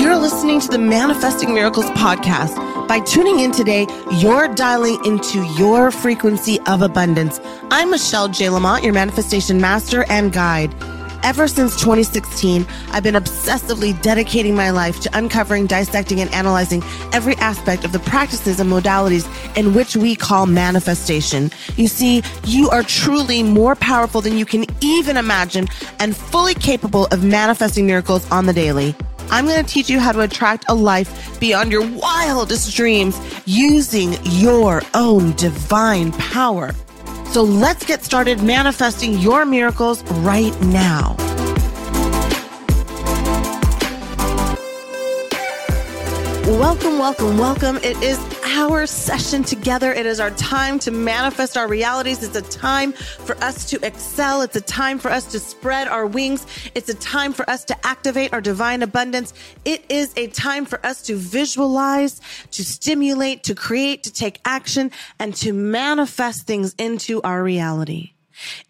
You're listening to the Manifesting Miracles podcast. By tuning in today, you're dialing into your frequency of abundance. I'm Michelle J. Lamont, your manifestation master and guide. Ever since 2016, I've been obsessively dedicating my life to uncovering, dissecting, and analyzing every aspect of the practices and modalities in which we call manifestation. You see, you are truly more powerful than you can even imagine and fully capable of manifesting miracles on the daily. I'm going to teach you how to attract a life beyond your wildest dreams using your own divine power. So let's get started manifesting your miracles right now. Welcome, welcome, welcome. It is our session together. It is our time to manifest our realities. It's a time for us to excel. It's a time for us to spread our wings. It's a time for us to activate our divine abundance. It is a time for us to visualize, to stimulate, to create, to take action, and to manifest things into our reality.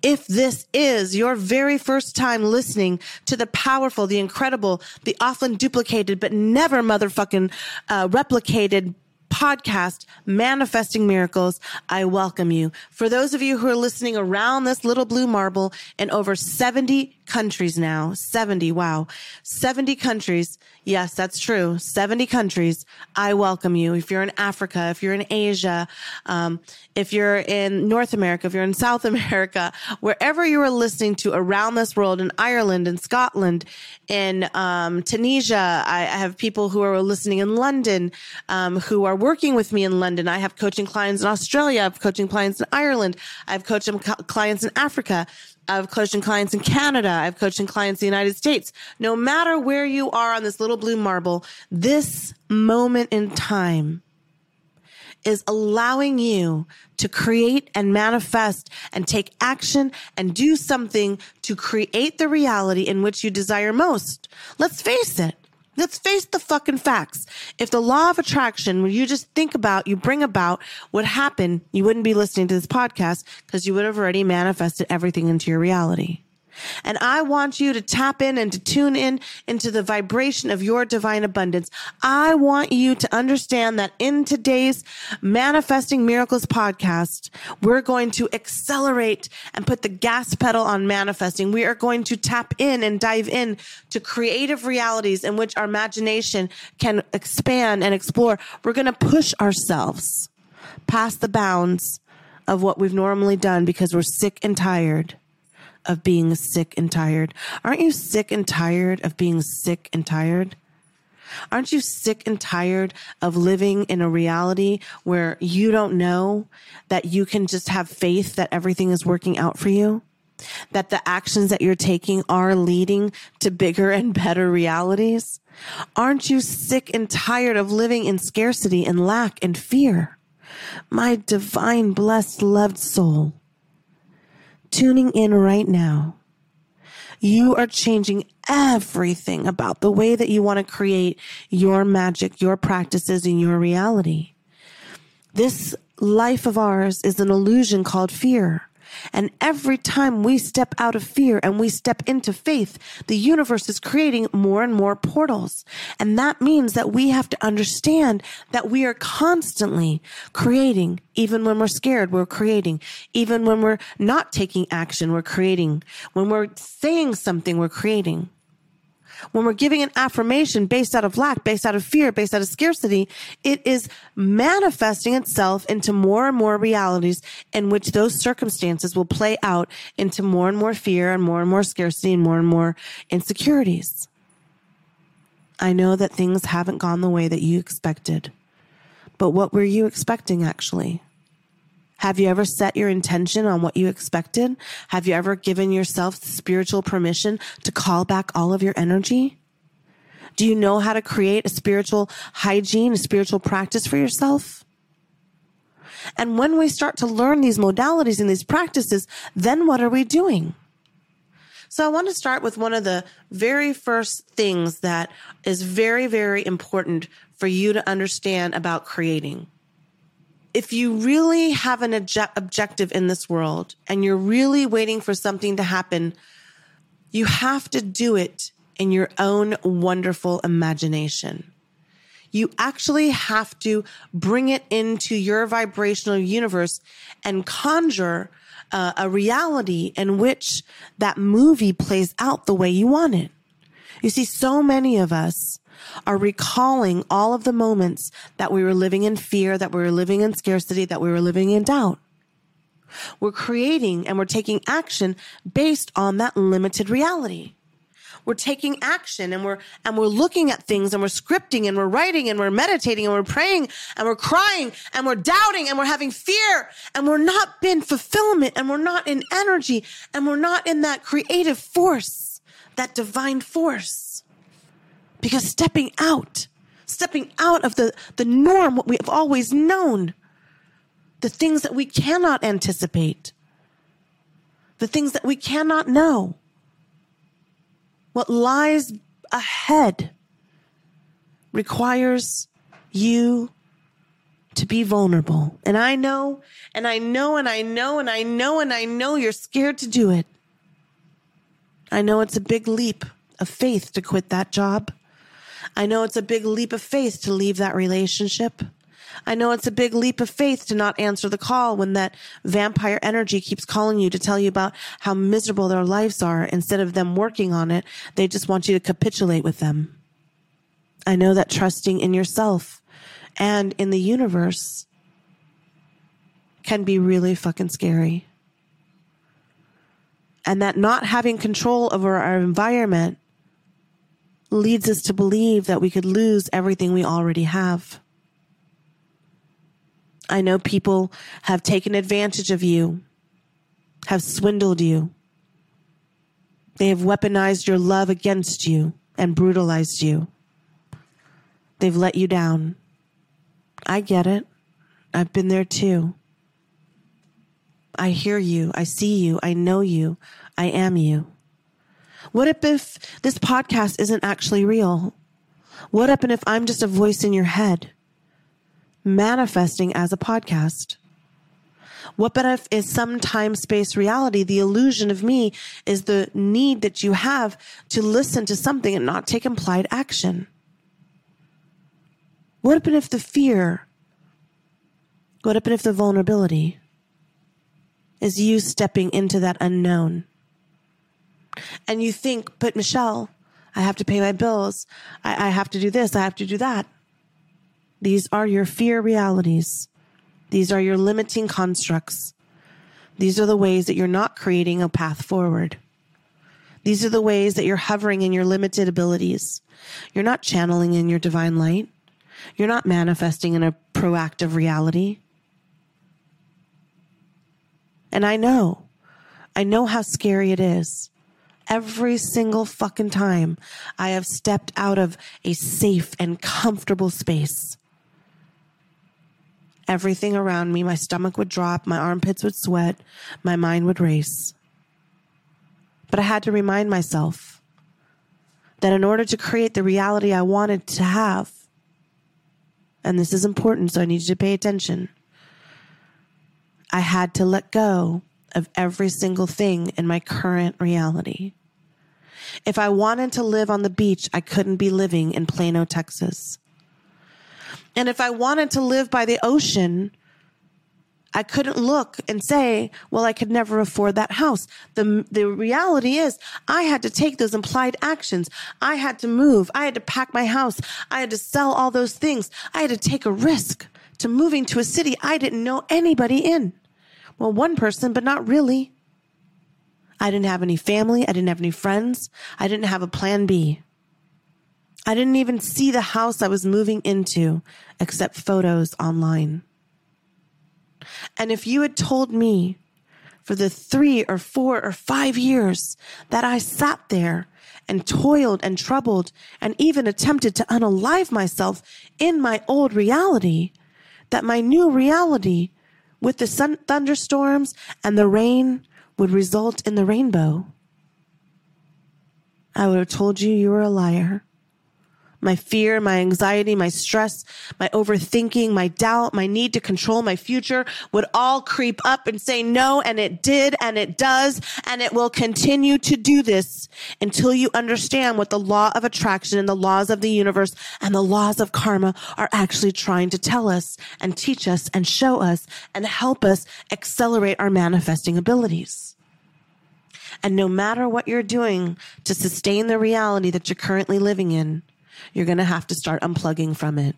If this is your very first time listening to the powerful, the incredible, the often duplicated, but never motherfucking uh, replicated podcast, Manifesting Miracles, I welcome you. For those of you who are listening around this little blue marble in over 70 countries now, 70, wow, 70 countries. Yes, that's true. 70 countries. I welcome you. If you're in Africa, if you're in Asia, um, if you're in North America, if you're in South America, wherever you are listening to around this world, in Ireland, in Scotland, in um, Tunisia, I, I, have people who are listening in London, um, who are working with me in London. I have coaching clients in Australia. I have coaching clients in Ireland. I have coaching clients in Africa. I've coaching clients in Canada. I've coaching clients in the United States. No matter where you are on this little blue marble, this moment in time is allowing you to create and manifest and take action and do something to create the reality in which you desire most. Let's face it. Let's face the fucking facts. If the law of attraction, when you just think about, you bring about would happen, you wouldn't be listening to this podcast because you would have already manifested everything into your reality. And I want you to tap in and to tune in into the vibration of your divine abundance. I want you to understand that in today's Manifesting Miracles podcast, we're going to accelerate and put the gas pedal on manifesting. We are going to tap in and dive in to creative realities in which our imagination can expand and explore. We're going to push ourselves past the bounds of what we've normally done because we're sick and tired of being sick and tired. Aren't you sick and tired of being sick and tired? Aren't you sick and tired of living in a reality where you don't know that you can just have faith that everything is working out for you? That the actions that you're taking are leading to bigger and better realities? Aren't you sick and tired of living in scarcity and lack and fear? My divine, blessed, loved soul, tuning in right now you are changing everything about the way that you want to create your magic, your practices, and your reality. This life of ours is an illusion called fear. And every time we step out of fear and we step into faith, the universe is creating more and more portals. And that means that we have to understand that we are constantly creating. Even when we're scared, we're creating. Even when we're not taking action, we're creating. When we're saying something, we're creating when we're giving an affirmation based out of lack, based out of fear, based out of scarcity, it is manifesting itself into more and more realities in which those circumstances will play out into more and more fear and more and more scarcity and more and more insecurities. I know that things haven't gone the way that you expected, but what were you expecting actually? Have you ever set your intention on what you expected? Have you ever given yourself spiritual permission to call back all of your energy? Do you know how to create a spiritual hygiene, a spiritual practice for yourself? And when we start to learn these modalities and these practices, then what are we doing? So I want to start with one of the very first things that is very, very important for you to understand about creating if you really have an obje- objective in this world and you're really waiting for something to happen, you have to do it in your own wonderful imagination. You actually have to bring it into your vibrational universe and conjure uh, a reality in which that movie plays out the way you want it. You see, so many of us are recalling all of the moments that we were living in fear, that we were living in scarcity, that we were living in doubt. We're creating and we're taking action based on that limited reality. We're taking action and we're and we're looking at things and we're scripting and we're writing and we're meditating and we're praying and we're crying and we're doubting and we're having fear and we're not in fulfillment and we're not in energy and we're not in that creative force, that divine force. Because stepping out, stepping out of the, the norm, what we have always known, the things that we cannot anticipate, the things that we cannot know, what lies ahead requires you to be vulnerable. And I know, and I know, and I know, and I know, and I know you're scared to do it. I know it's a big leap of faith to quit that job. I know it's a big leap of faith to leave that relationship. I know it's a big leap of faith to not answer the call when that vampire energy keeps calling you to tell you about how miserable their lives are. Instead of them working on it, they just want you to capitulate with them. I know that trusting in yourself and in the universe can be really fucking scary. And that not having control over our environment leads us to believe that we could lose everything we already have. I know people have taken advantage of you, have swindled you. They have weaponized your love against you and brutalized you. They've let you down. I get it. I've been there too. I hear you. I see you. I know you. I am you. What if, this podcast isn't actually real? What if if I'm just a voice in your head manifesting as a podcast? What but if is some time space reality? The illusion of me is the need that you have to listen to something and not take implied action. What if if the fear? What if if the vulnerability is you stepping into that unknown? And you think, but Michelle, I have to pay my bills. I, I have to do this. I have to do that. These are your fear realities. These are your limiting constructs. These are the ways that you're not creating a path forward. These are the ways that you're hovering in your limited abilities. You're not channeling in your divine light. You're not manifesting in a proactive reality. And I know, I know how scary it is. Every single fucking time I have stepped out of a safe and comfortable space. Everything around me, my stomach would drop, my armpits would sweat, my mind would race. But I had to remind myself that in order to create the reality I wanted to have, and this is important, so I need you to pay attention. I had to let go of every single thing in my current reality. If I wanted to live on the beach, I couldn't be living in Plano, Texas. And if I wanted to live by the ocean, I couldn't look and say, well, I could never afford that house. The, the reality is I had to take those implied actions. I had to move. I had to pack my house. I had to sell all those things. I had to take a risk to moving to a city I didn't know anybody in. Well, one person, but not really. I didn't have any family. I didn't have any friends. I didn't have a plan B. I didn't even see the house I was moving into except photos online. And if you had told me for the three or four or five years that I sat there and toiled and troubled and even attempted to unalive myself in my old reality, that my new reality with the sun, thunderstorms and the rain would result in the rainbow, I would have told you you were a liar my fear, my anxiety, my stress, my overthinking, my doubt, my need to control my future would all creep up and say no. And it did, and it does, and it will continue to do this until you understand what the law of attraction and the laws of the universe and the laws of karma are actually trying to tell us and teach us and show us and help us accelerate our manifesting abilities. And no matter what you're doing to sustain the reality that you're currently living in, you're going to have to start unplugging from it.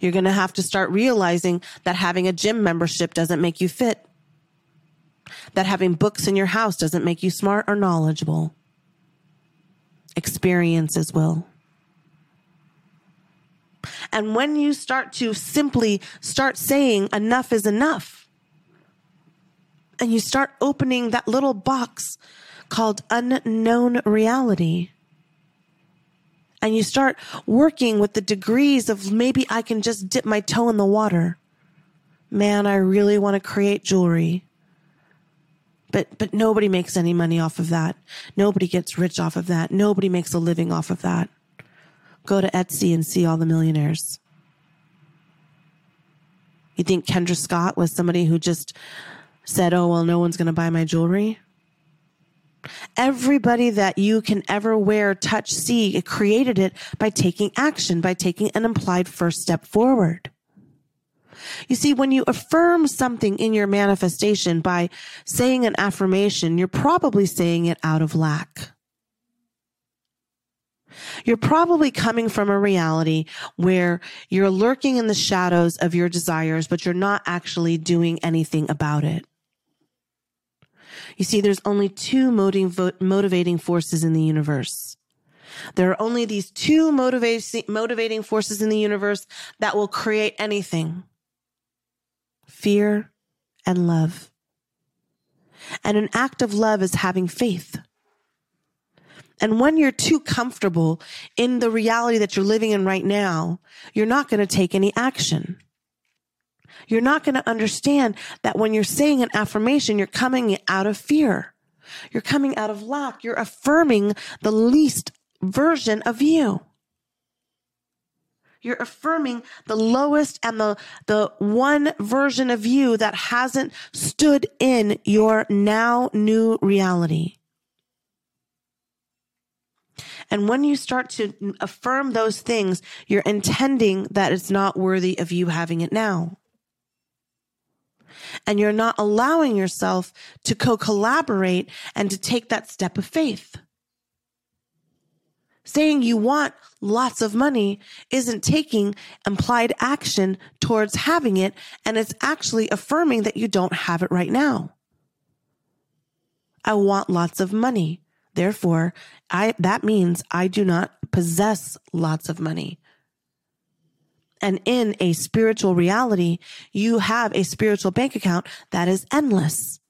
You're going to have to start realizing that having a gym membership doesn't make you fit. That having books in your house doesn't make you smart or knowledgeable. Experiences will. And when you start to simply start saying enough is enough, and you start opening that little box called unknown reality. And you start working with the degrees of maybe I can just dip my toe in the water. Man, I really want to create jewelry. But, but nobody makes any money off of that. Nobody gets rich off of that. Nobody makes a living off of that. Go to Etsy and see all the millionaires. You think Kendra Scott was somebody who just said, oh, well, no one's going to buy my jewelry? Everybody that you can ever wear, touch, see, it created it by taking action, by taking an implied first step forward. You see, when you affirm something in your manifestation by saying an affirmation, you're probably saying it out of lack. You're probably coming from a reality where you're lurking in the shadows of your desires, but you're not actually doing anything about it. You see, there's only two motivating forces in the universe. There are only these two motivating forces in the universe that will create anything fear and love. And an act of love is having faith. And when you're too comfortable in the reality that you're living in right now, you're not going to take any action. You're not going to understand that when you're saying an affirmation, you're coming out of fear. You're coming out of lack. You're affirming the least version of you. You're affirming the lowest and the, the one version of you that hasn't stood in your now new reality. And when you start to affirm those things, you're intending that it's not worthy of you having it now and you're not allowing yourself to co collaborate and to take that step of faith. Saying you want lots of money isn't taking implied action towards having it, and it's actually affirming that you don't have it right now. I want lots of money. Therefore, I, that means I do not possess lots of money. And in a spiritual reality, you have a spiritual bank account that is endless.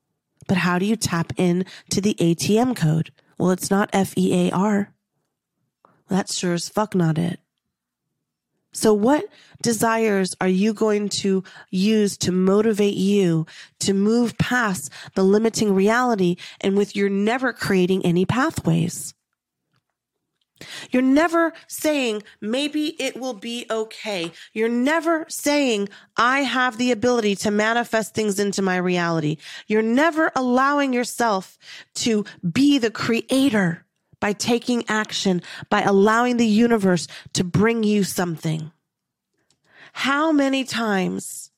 But how do you tap in to the ATM code? Well, it's not F E A R. That's sure as fuck not it. So what desires are you going to use to motivate you to move past the limiting reality and with your never creating any pathways? You're never saying, maybe it will be okay. You're never saying, I have the ability to manifest things into my reality. You're never allowing yourself to be the creator by taking action, by allowing the universe to bring you something. How many times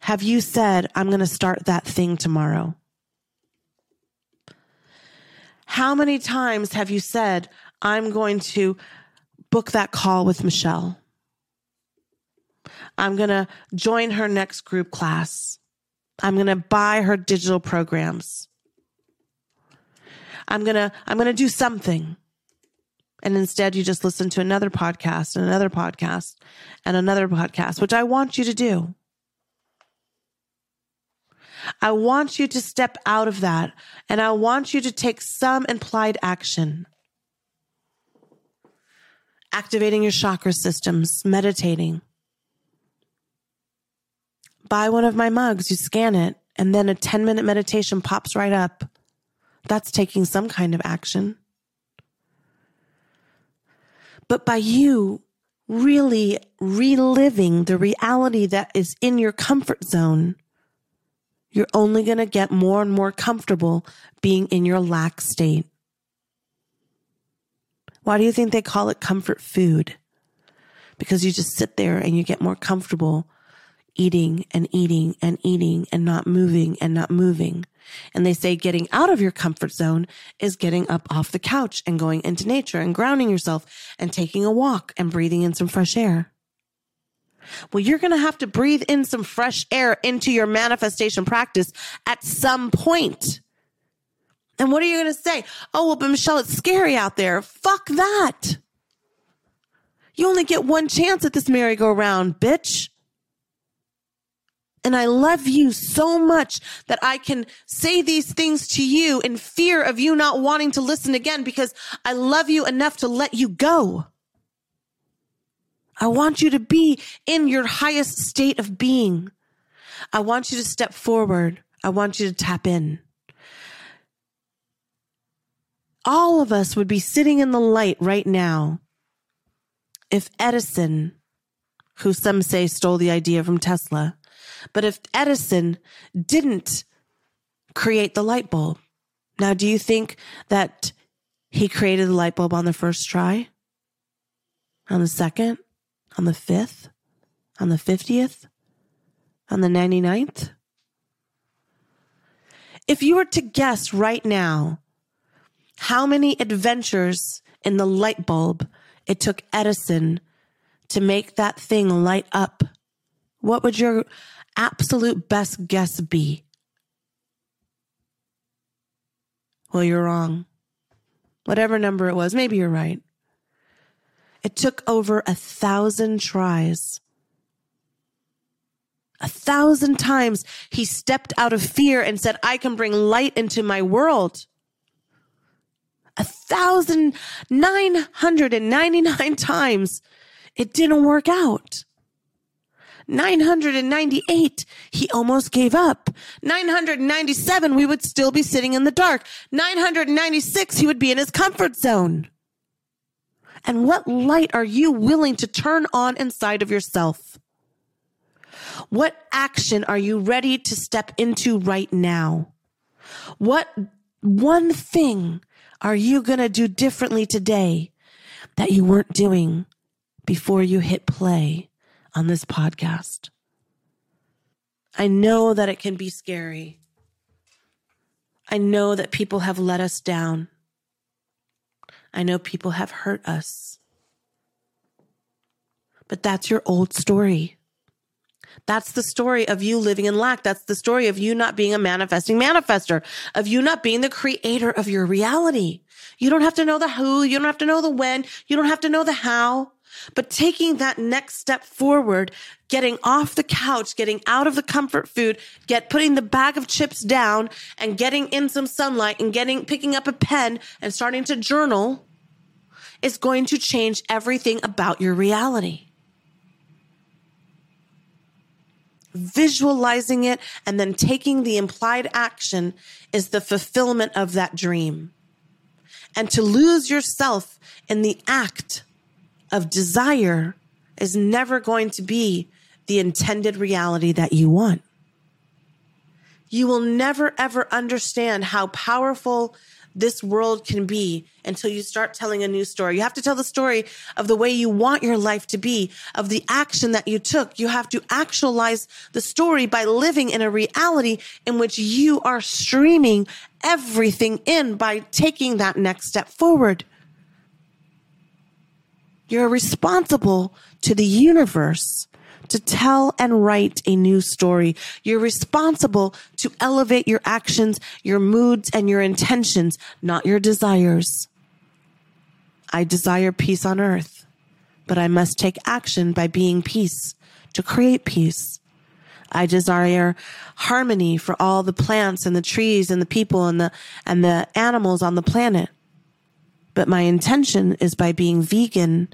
have you said, I'm going to start that thing tomorrow? How many times have you said, I'm going to book that call with Michelle? I'm going to join her next group class. I'm going to buy her digital programs. I'm going to, I'm going to do something. And instead you just listen to another podcast and another podcast and another podcast, which I want you to do. I want you to step out of that and I want you to take some implied action. Activating your chakra systems, meditating. Buy one of my mugs, you scan it, and then a 10 minute meditation pops right up. That's taking some kind of action. But by you really reliving the reality that is in your comfort zone, you're only going to get more and more comfortable being in your lack state. Why do you think they call it comfort food? Because you just sit there and you get more comfortable eating and eating and eating and not moving and not moving. And they say getting out of your comfort zone is getting up off the couch and going into nature and grounding yourself and taking a walk and breathing in some fresh air. Well, you're going to have to breathe in some fresh air into your manifestation practice at some point. And what are you going to say? Oh, well, but Michelle, it's scary out there. Fuck that. You only get one chance at this merry-go-round, bitch. And I love you so much that I can say these things to you in fear of you not wanting to listen again because I love you enough to let you go. I want you to be in your highest state of being. I want you to step forward. I want you to tap in. All of us would be sitting in the light right now if Edison, who some say stole the idea from Tesla, but if Edison didn't create the light bulb, now do you think that he created the light bulb on the first try? On the second? On the fifth? On the 50th? On the 99th? If you were to guess right now how many adventures in the light bulb it took Edison to make that thing light up, what would your absolute best guess be? Well, you're wrong. Whatever number it was, maybe you're right. It took over a thousand tries. A thousand times he stepped out of fear and said, I can bring light into my world. A thousand nine hundred and ninety nine times it didn't work out. 998, he almost gave up. 997, we would still be sitting in the dark. 996, he would be in his comfort zone. And what light are you willing to turn on inside of yourself? What action are you ready to step into right now? What one thing are you going to do differently today that you weren't doing before you hit play on this podcast. I know that it can be scary. I know that people have let us down. I know people have hurt us. But that's your old story. That's the story of you living in lack. That's the story of you not being a manifesting manifester, of you not being the creator of your reality. You don't have to know the who, you don't have to know the when, you don't have to know the how. But taking that next step forward, getting off the couch, getting out of the comfort food, get putting the bag of chips down and getting in some sunlight and getting picking up a pen and starting to journal is going to change everything about your reality. Visualizing it and then taking the implied action is the fulfillment of that dream. And to lose yourself in the act of desire is never going to be the intended reality that you want. You will never ever understand how powerful this world can be until you start telling a new story. You have to tell the story of the way you want your life to be, of the action that you took. You have to actualize the story by living in a reality in which you are streaming everything in by taking that next step forward. You're responsible to the universe to tell and write a new story. You're responsible to elevate your actions, your moods, and your intentions, not your desires. I desire peace on earth, but I must take action by being peace to create peace. I desire harmony for all the plants and the trees and the people and the, and the animals on the planet. But my intention is by being vegan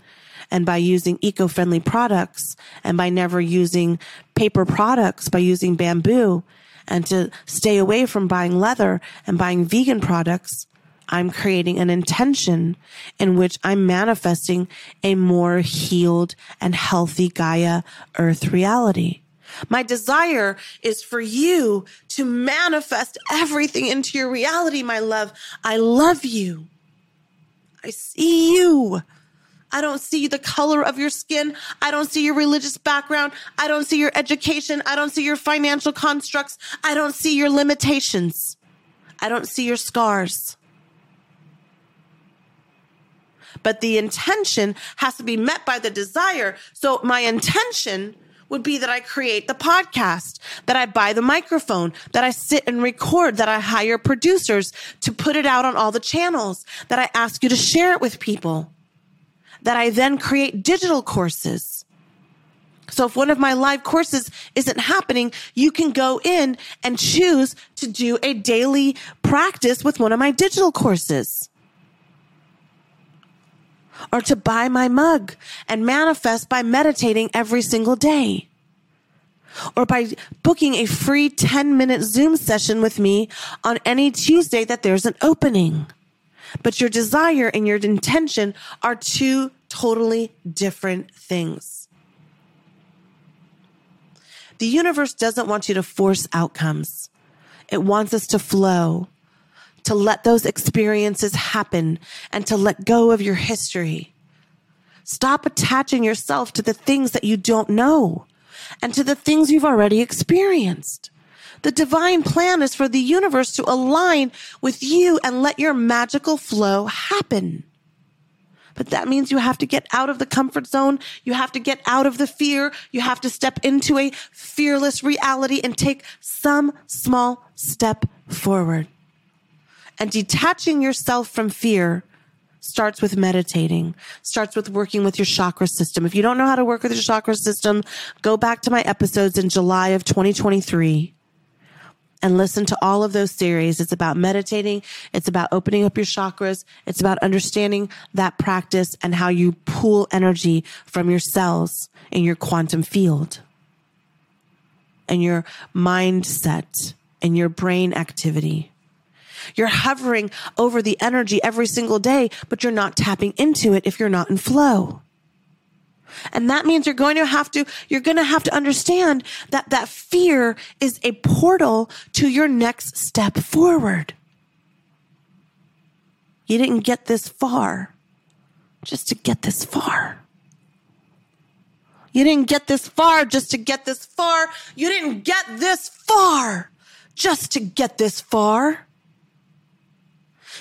and by using eco-friendly products and by never using paper products, by using bamboo and to stay away from buying leather and buying vegan products. I'm creating an intention in which I'm manifesting a more healed and healthy Gaia earth reality. My desire is for you to manifest everything into your reality, my love. I love you. I see you. I don't see the color of your skin. I don't see your religious background. I don't see your education. I don't see your financial constructs. I don't see your limitations. I don't see your scars. But the intention has to be met by the desire. So my intention would be that I create the podcast, that I buy the microphone, that I sit and record, that I hire producers to put it out on all the channels, that I ask you to share it with people that I then create digital courses. So if one of my live courses isn't happening, you can go in and choose to do a daily practice with one of my digital courses. Or to buy my mug and manifest by meditating every single day. Or by booking a free 10 minute Zoom session with me on any Tuesday that there's an opening. But your desire and your intention are two totally different things. The universe doesn't want you to force outcomes. It wants us to flow, to let those experiences happen and to let go of your history. Stop attaching yourself to the things that you don't know and to the things you've already experienced. The divine plan is for the universe to align with you and let your magical flow happen. But that means you have to get out of the comfort zone. You have to get out of the fear. You have to step into a fearless reality and take some small step forward. And detaching yourself from fear starts with meditating, starts with working with your chakra system. If you don't know how to work with your chakra system, go back to my episodes in July of 2023 and listen to all of those series. It's about meditating. It's about opening up your chakras. It's about understanding that practice and how you pull energy from your cells in your quantum field and your mindset and your brain activity. You're hovering over the energy every single day, but you're not tapping into it if you're not in flow. And that means you're going to have to, you're going to have to understand that that fear is a portal to your next step forward. You didn't get this far just to get this far. You didn't get this far just to get this far. You didn't get this far just to get this far.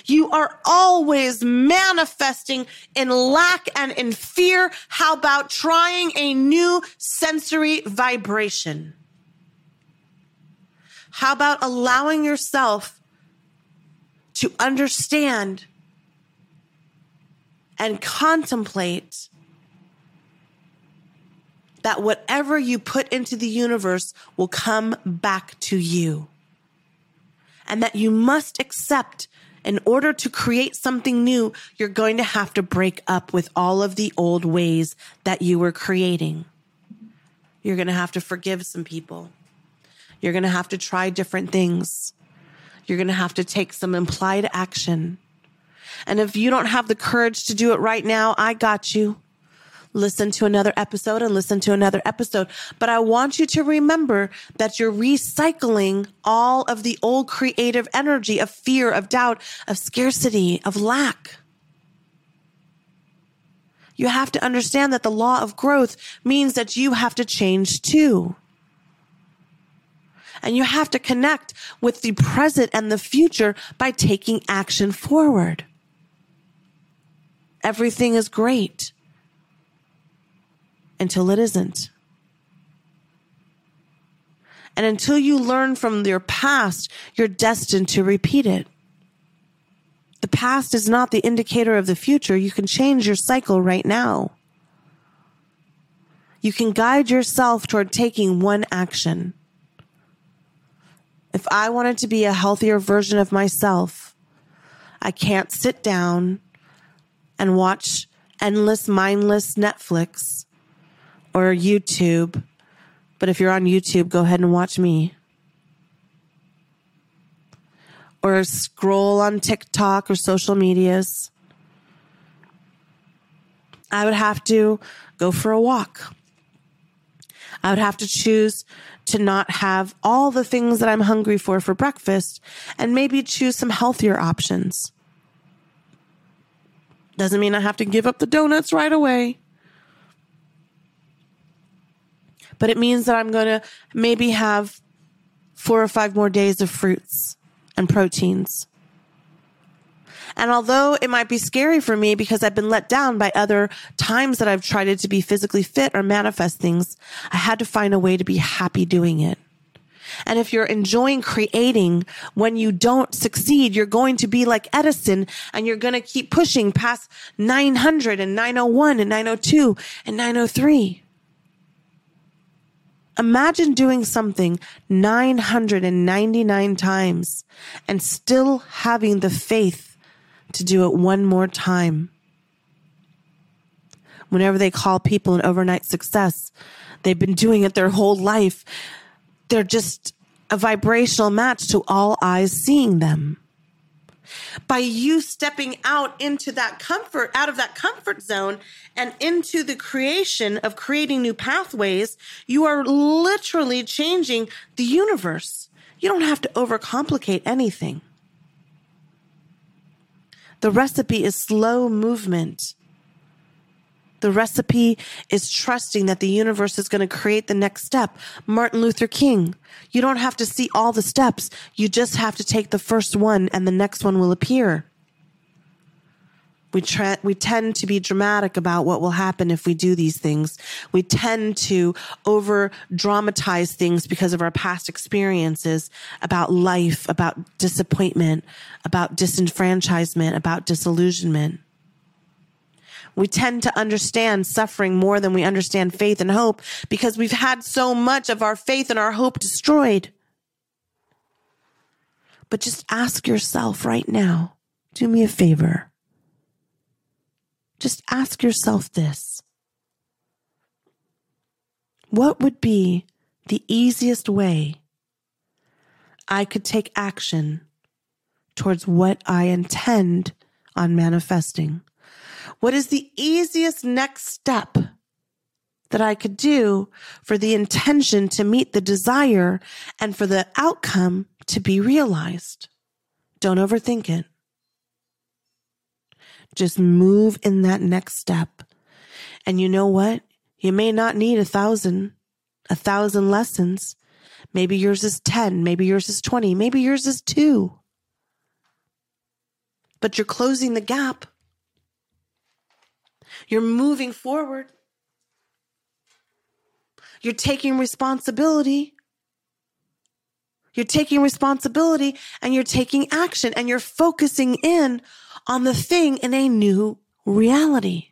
You are always manifesting in lack and in fear. How about trying a new sensory vibration? How about allowing yourself to understand and contemplate that whatever you put into the universe will come back to you. And that you must accept in order to create something new, you're going to have to break up with all of the old ways that you were creating. You're going to have to forgive some people. You're going to have to try different things. You're going to have to take some implied action. And if you don't have the courage to do it right now, I got you listen to another episode and listen to another episode. But I want you to remember that you're recycling all of the old creative energy of fear, of doubt, of scarcity, of lack. You have to understand that the law of growth means that you have to change too. And you have to connect with the present and the future by taking action forward. Everything is great until it isn't. And until you learn from your past, you're destined to repeat it. The past is not the indicator of the future. You can change your cycle right now. You can guide yourself toward taking one action. If I wanted to be a healthier version of myself, I can't sit down and watch endless, mindless Netflix or YouTube. But if you're on YouTube, go ahead and watch me. Or scroll on TikTok or social medias. I would have to go for a walk. I would have to choose to not have all the things that I'm hungry for for breakfast and maybe choose some healthier options. Doesn't mean I have to give up the donuts right away. But it means that I'm going to maybe have four or five more days of fruits and proteins. And although it might be scary for me because I've been let down by other times that I've tried to be physically fit or manifest things, I had to find a way to be happy doing it. And if you're enjoying creating when you don't succeed, you're going to be like Edison and you're going to keep pushing past 900 and 901 and 902 and 903. Imagine doing something 999 times and still having the faith to do it one more time. Whenever they call people an overnight success, they've been doing it their whole life. They're just a vibrational match to all eyes seeing them by you stepping out into that comfort, out of that comfort zone and into the creation of creating new pathways, you are literally changing the universe. You don't have to overcomplicate anything. The recipe is slow movement. The recipe is trusting that the universe is going to create the next step. Martin Luther King, you don't have to see all the steps. You just have to take the first one and the next one will appear. We, tra- we tend to be dramatic about what will happen if we do these things. We tend to over dramatize things because of our past experiences about life, about disappointment, about disenfranchisement, about disillusionment. We tend to understand suffering more than we understand faith and hope because we've had so much of our faith and our hope destroyed. But just ask yourself right now, do me a favor. Just ask yourself this. What would be the easiest way I could take action towards what I intend on manifesting? What is the easiest next step that I could do for the intention to meet the desire and for the outcome to be realized? Don't overthink it. Just move in that next step. And you know what? You may not need a thousand, a thousand lessons. Maybe yours is 10. Maybe yours is 20. Maybe yours is two. but you're closing the gap. You're moving forward. You're taking responsibility. You're taking responsibility and you're taking action and you're focusing in on the thing in a new reality.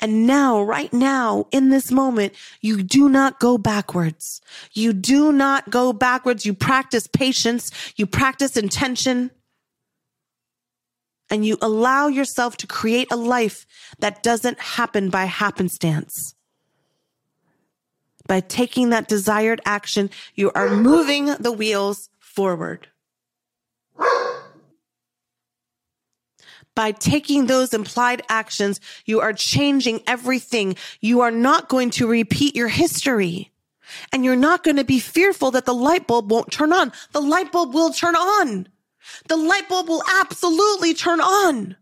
And now, right now, in this moment, you do not go backwards. You do not go backwards. You practice patience. You practice intention. And you allow yourself to create a life that doesn't happen by happenstance. By taking that desired action, you are moving the wheels forward. by taking those implied actions, you are changing everything. You are not going to repeat your history. And you're not going to be fearful that the light bulb won't turn on. The light bulb will turn on. The light bulb will absolutely turn on.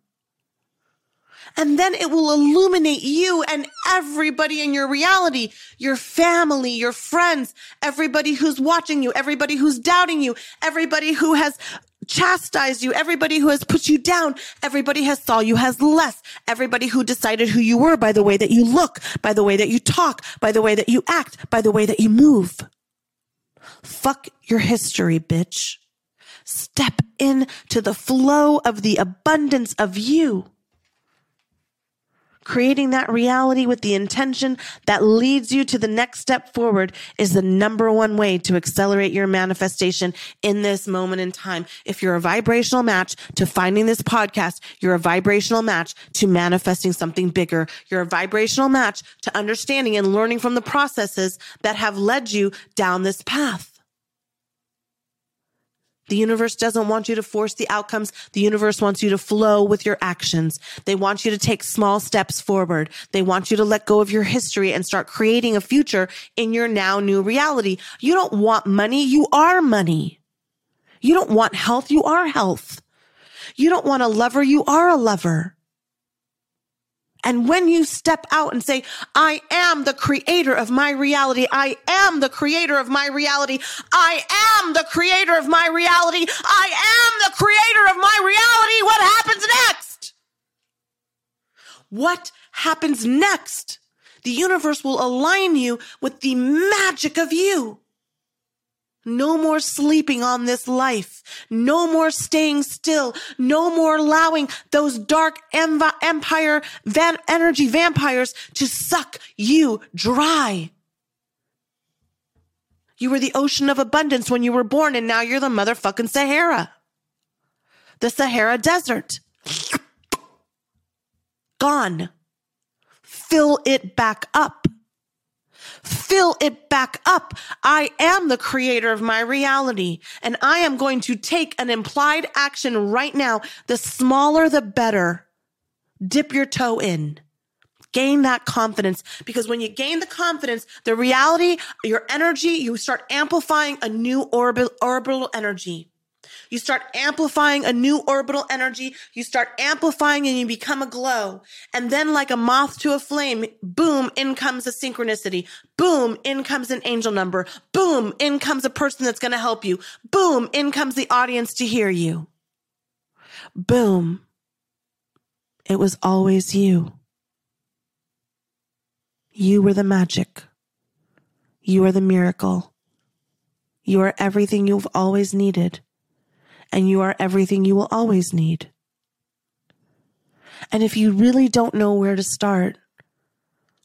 And then it will illuminate you and everybody in your reality, your family, your friends, everybody who's watching you, everybody who's doubting you, everybody who has chastised you. Everybody who has put you down. Everybody has saw you as less. Everybody who decided who you were by the way that you look, by the way that you talk, by the way that you act, by the way that you move. Fuck your history, bitch. Step into the flow of the abundance of you creating that reality with the intention that leads you to the next step forward is the number one way to accelerate your manifestation in this moment in time. If you're a vibrational match to finding this podcast, you're a vibrational match to manifesting something bigger. You're a vibrational match to understanding and learning from the processes that have led you down this path. The universe doesn't want you to force the outcomes. The universe wants you to flow with your actions. They want you to take small steps forward. They want you to let go of your history and start creating a future in your now new reality. You don't want money. You are money. You don't want health. You are health. You don't want a lover. You are a lover. And when you step out and say, I am the creator of my reality. I am the creator of my reality. I am the creator of my reality. I am the creator of my reality. What happens next? What happens next? The universe will align you with the magic of you. No more sleeping on this life. No more staying still. No more allowing those dark env- empire van- energy vampires to suck you dry. You were the ocean of abundance when you were born, and now you're the motherfucking Sahara. The Sahara Desert. Gone. Fill it back up fill it back up. I am the creator of my reality and I am going to take an implied action right now. The smaller, the better. Dip your toe in. Gain that confidence because when you gain the confidence, the reality, your energy, you start amplifying a new orbital, orbital energy. You start amplifying a new orbital energy. You start amplifying and you become a glow. And then like a moth to a flame, boom, in comes a synchronicity. Boom, in comes an angel number. Boom, in comes a person that's going to help you. Boom, in comes the audience to hear you. Boom. It was always you. You were the magic. You are the miracle. You are everything you've always needed and you are everything you will always need. And if you really don't know where to start,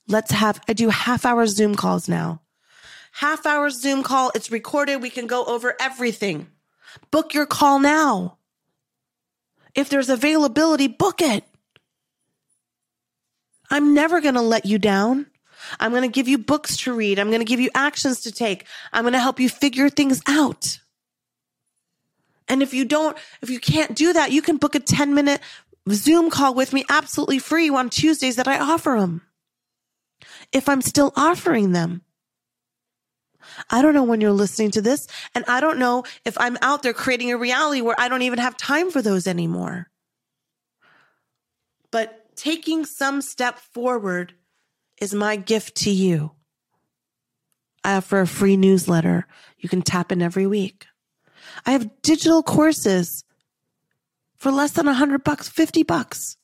let's have, I do half hour Zoom calls now. Half hour Zoom call. It's recorded. We can go over everything. Book your call now. If there's availability, book it. I'm never going to let you down. I'm going to give you books to read. I'm going to give you actions to take. I'm going to help you figure things out. And if you don't, if you can't do that, you can book a 10 minute Zoom call with me absolutely free on Tuesdays that I offer them. If I'm still offering them. I don't know when you're listening to this, and I don't know if I'm out there creating a reality where I don't even have time for those anymore. But taking some step forward is my gift to you. I offer a free newsletter you can tap in every week. I have digital courses for less than a hundred bucks, 50 bucks.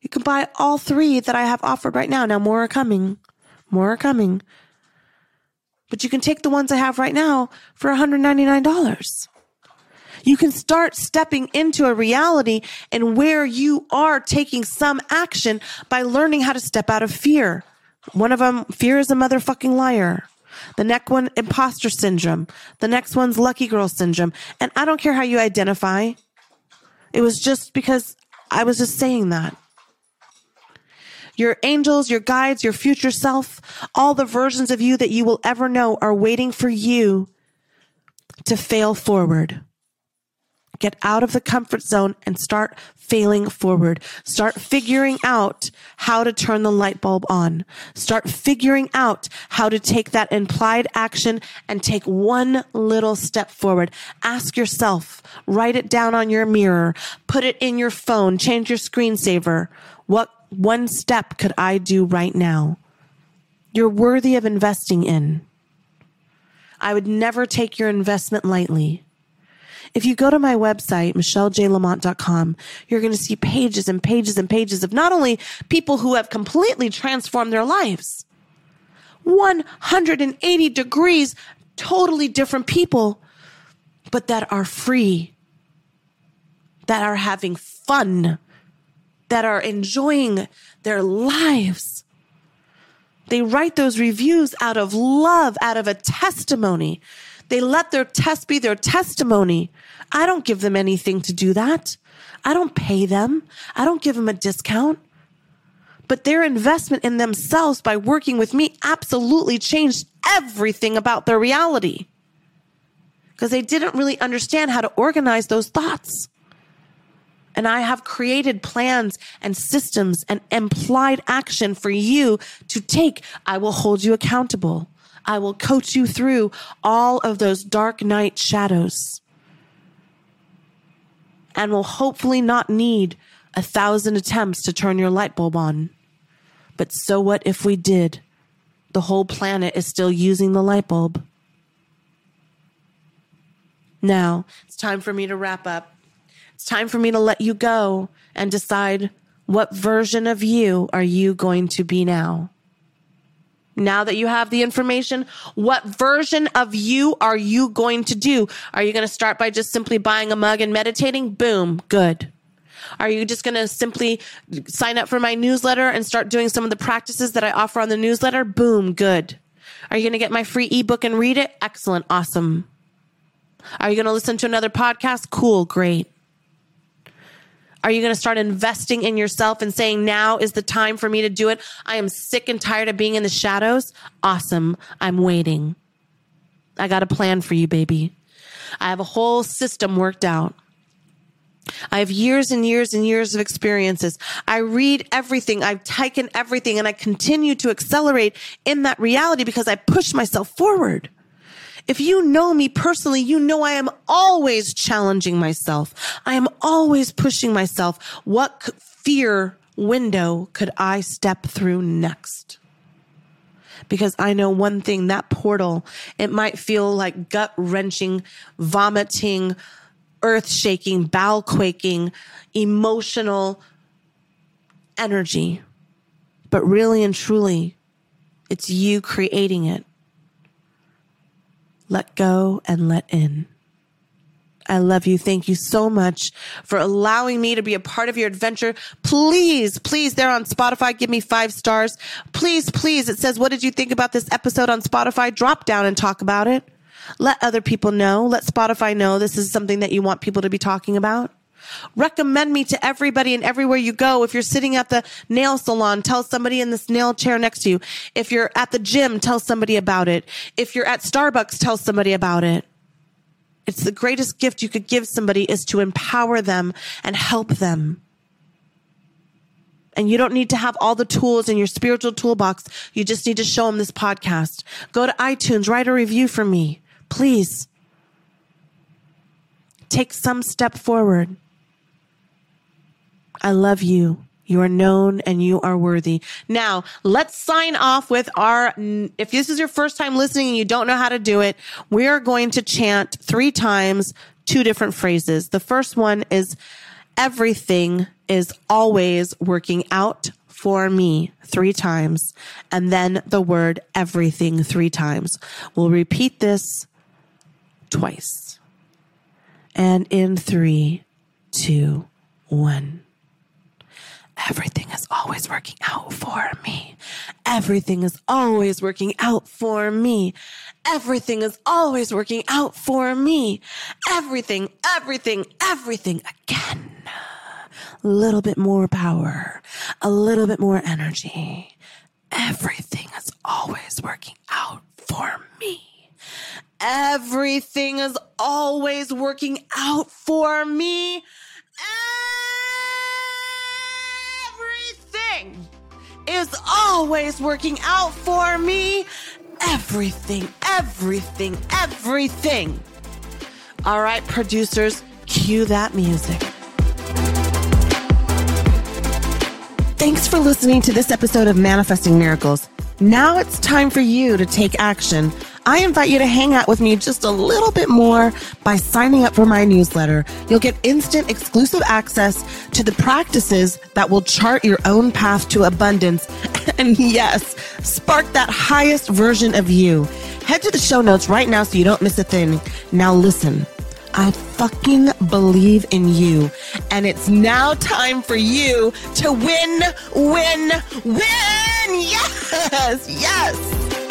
You can buy all three that I have offered right now. Now more are coming. More are coming. But you can take the ones I have right now for $199. You can start stepping into a reality and where you are taking some action by learning how to step out of fear. One of them, fear is a motherfucking liar. The next one, imposter syndrome. The next one's lucky girl syndrome. And I don't care how you identify. It was just because I was just saying that. Your angels, your guides, your future self, all the versions of you that you will ever know are waiting for you to fail forward. Get out of the comfort zone and start failing forward. Start figuring out how to turn the light bulb on. Start figuring out how to take that implied action and take one little step forward. Ask yourself, write it down on your mirror, put it in your phone, change your screensaver. What one step could I do right now? You're worthy of investing in. I would never take your investment lightly. If you go to my website, michellejlamont.com, you're going to see pages and pages and pages of not only people who have completely transformed their lives, 180 degrees, totally different people, but that are free, that are having fun, that are enjoying their lives. They write those reviews out of love, out of a testimony. They let their test be their testimony. I don't give them anything to do that. I don't pay them. I don't give them a discount. But their investment in themselves by working with me absolutely changed everything about their reality because they didn't really understand how to organize those thoughts. And I have created plans and systems and implied action for you to take. I will hold you accountable. I will coach you through all of those dark night shadows and will hopefully not need a thousand attempts to turn your light bulb on. But so what if we did? The whole planet is still using the light bulb. Now, it's time for me to wrap up. It's time for me to let you go and decide what version of you are you going to be now? Now that you have the information, what version of you are you going to do? Are you going to start by just simply buying a mug and meditating? Boom, good. Are you just going to simply sign up for my newsletter and start doing some of the practices that I offer on the newsletter? Boom, good. Are you going to get my free ebook and read it? Excellent, awesome. Are you going to listen to another podcast? Cool, great. Are you going to start investing in yourself and saying, now is the time for me to do it? I am sick and tired of being in the shadows. Awesome. I'm waiting. I got a plan for you, baby. I have a whole system worked out. I have years and years and years of experiences. I read everything. I've taken everything and I continue to accelerate in that reality because I push myself forward. If you know me personally, you know I am always challenging myself. I am always pushing myself. What fear window could I step through next? Because I know one thing that portal, it might feel like gut wrenching, vomiting, earth shaking, bowel quaking, emotional energy. But really and truly, it's you creating it let go and let in. I love you. Thank you so much for allowing me to be a part of your adventure. Please, please, they're on Spotify. Give me five stars. Please, please. It says, what did you think about this episode on Spotify? Drop down and talk about it. Let other people know. Let Spotify know this is something that you want people to be talking about. Recommend me to everybody and everywhere you go. If you're sitting at the nail salon, tell somebody in this nail chair next to you. If you're at the gym, tell somebody about it. If you're at Starbucks, tell somebody about it. It's the greatest gift you could give somebody is to empower them and help them. And you don't need to have all the tools in your spiritual toolbox. You just need to show them this podcast. Go to iTunes, write a review for me, please. Take some step forward. I love you. You are known and you are worthy. Now, let's sign off with our, if this is your first time listening and you don't know how to do it, we are going to chant three times two different phrases. The first one is everything is always working out for me three times, and then the word everything three times. We'll repeat this twice. And in three, two, one. Everything is always working out for me. Everything is always working out for me. Everything is always working out for me. Everything, everything, everything again a little bit more power, a little bit more energy. Everything is always working out for me. Everything is always working out for me. Everything is always working out for me. Everything, everything, everything. All right, producers, cue that music. Thanks for listening to this episode of Manifesting Miracles. Now it's time for you to take action. I invite you to hang out with me just a little bit more by signing up for my newsletter. You'll get instant exclusive access to the practices that will chart your own path to abundance. And yes, spark that highest version of you. Head to the show notes right now so you don't miss a thing. Now listen. I fucking believe in you. And it's now time for you to win, win, win. Yes, yes.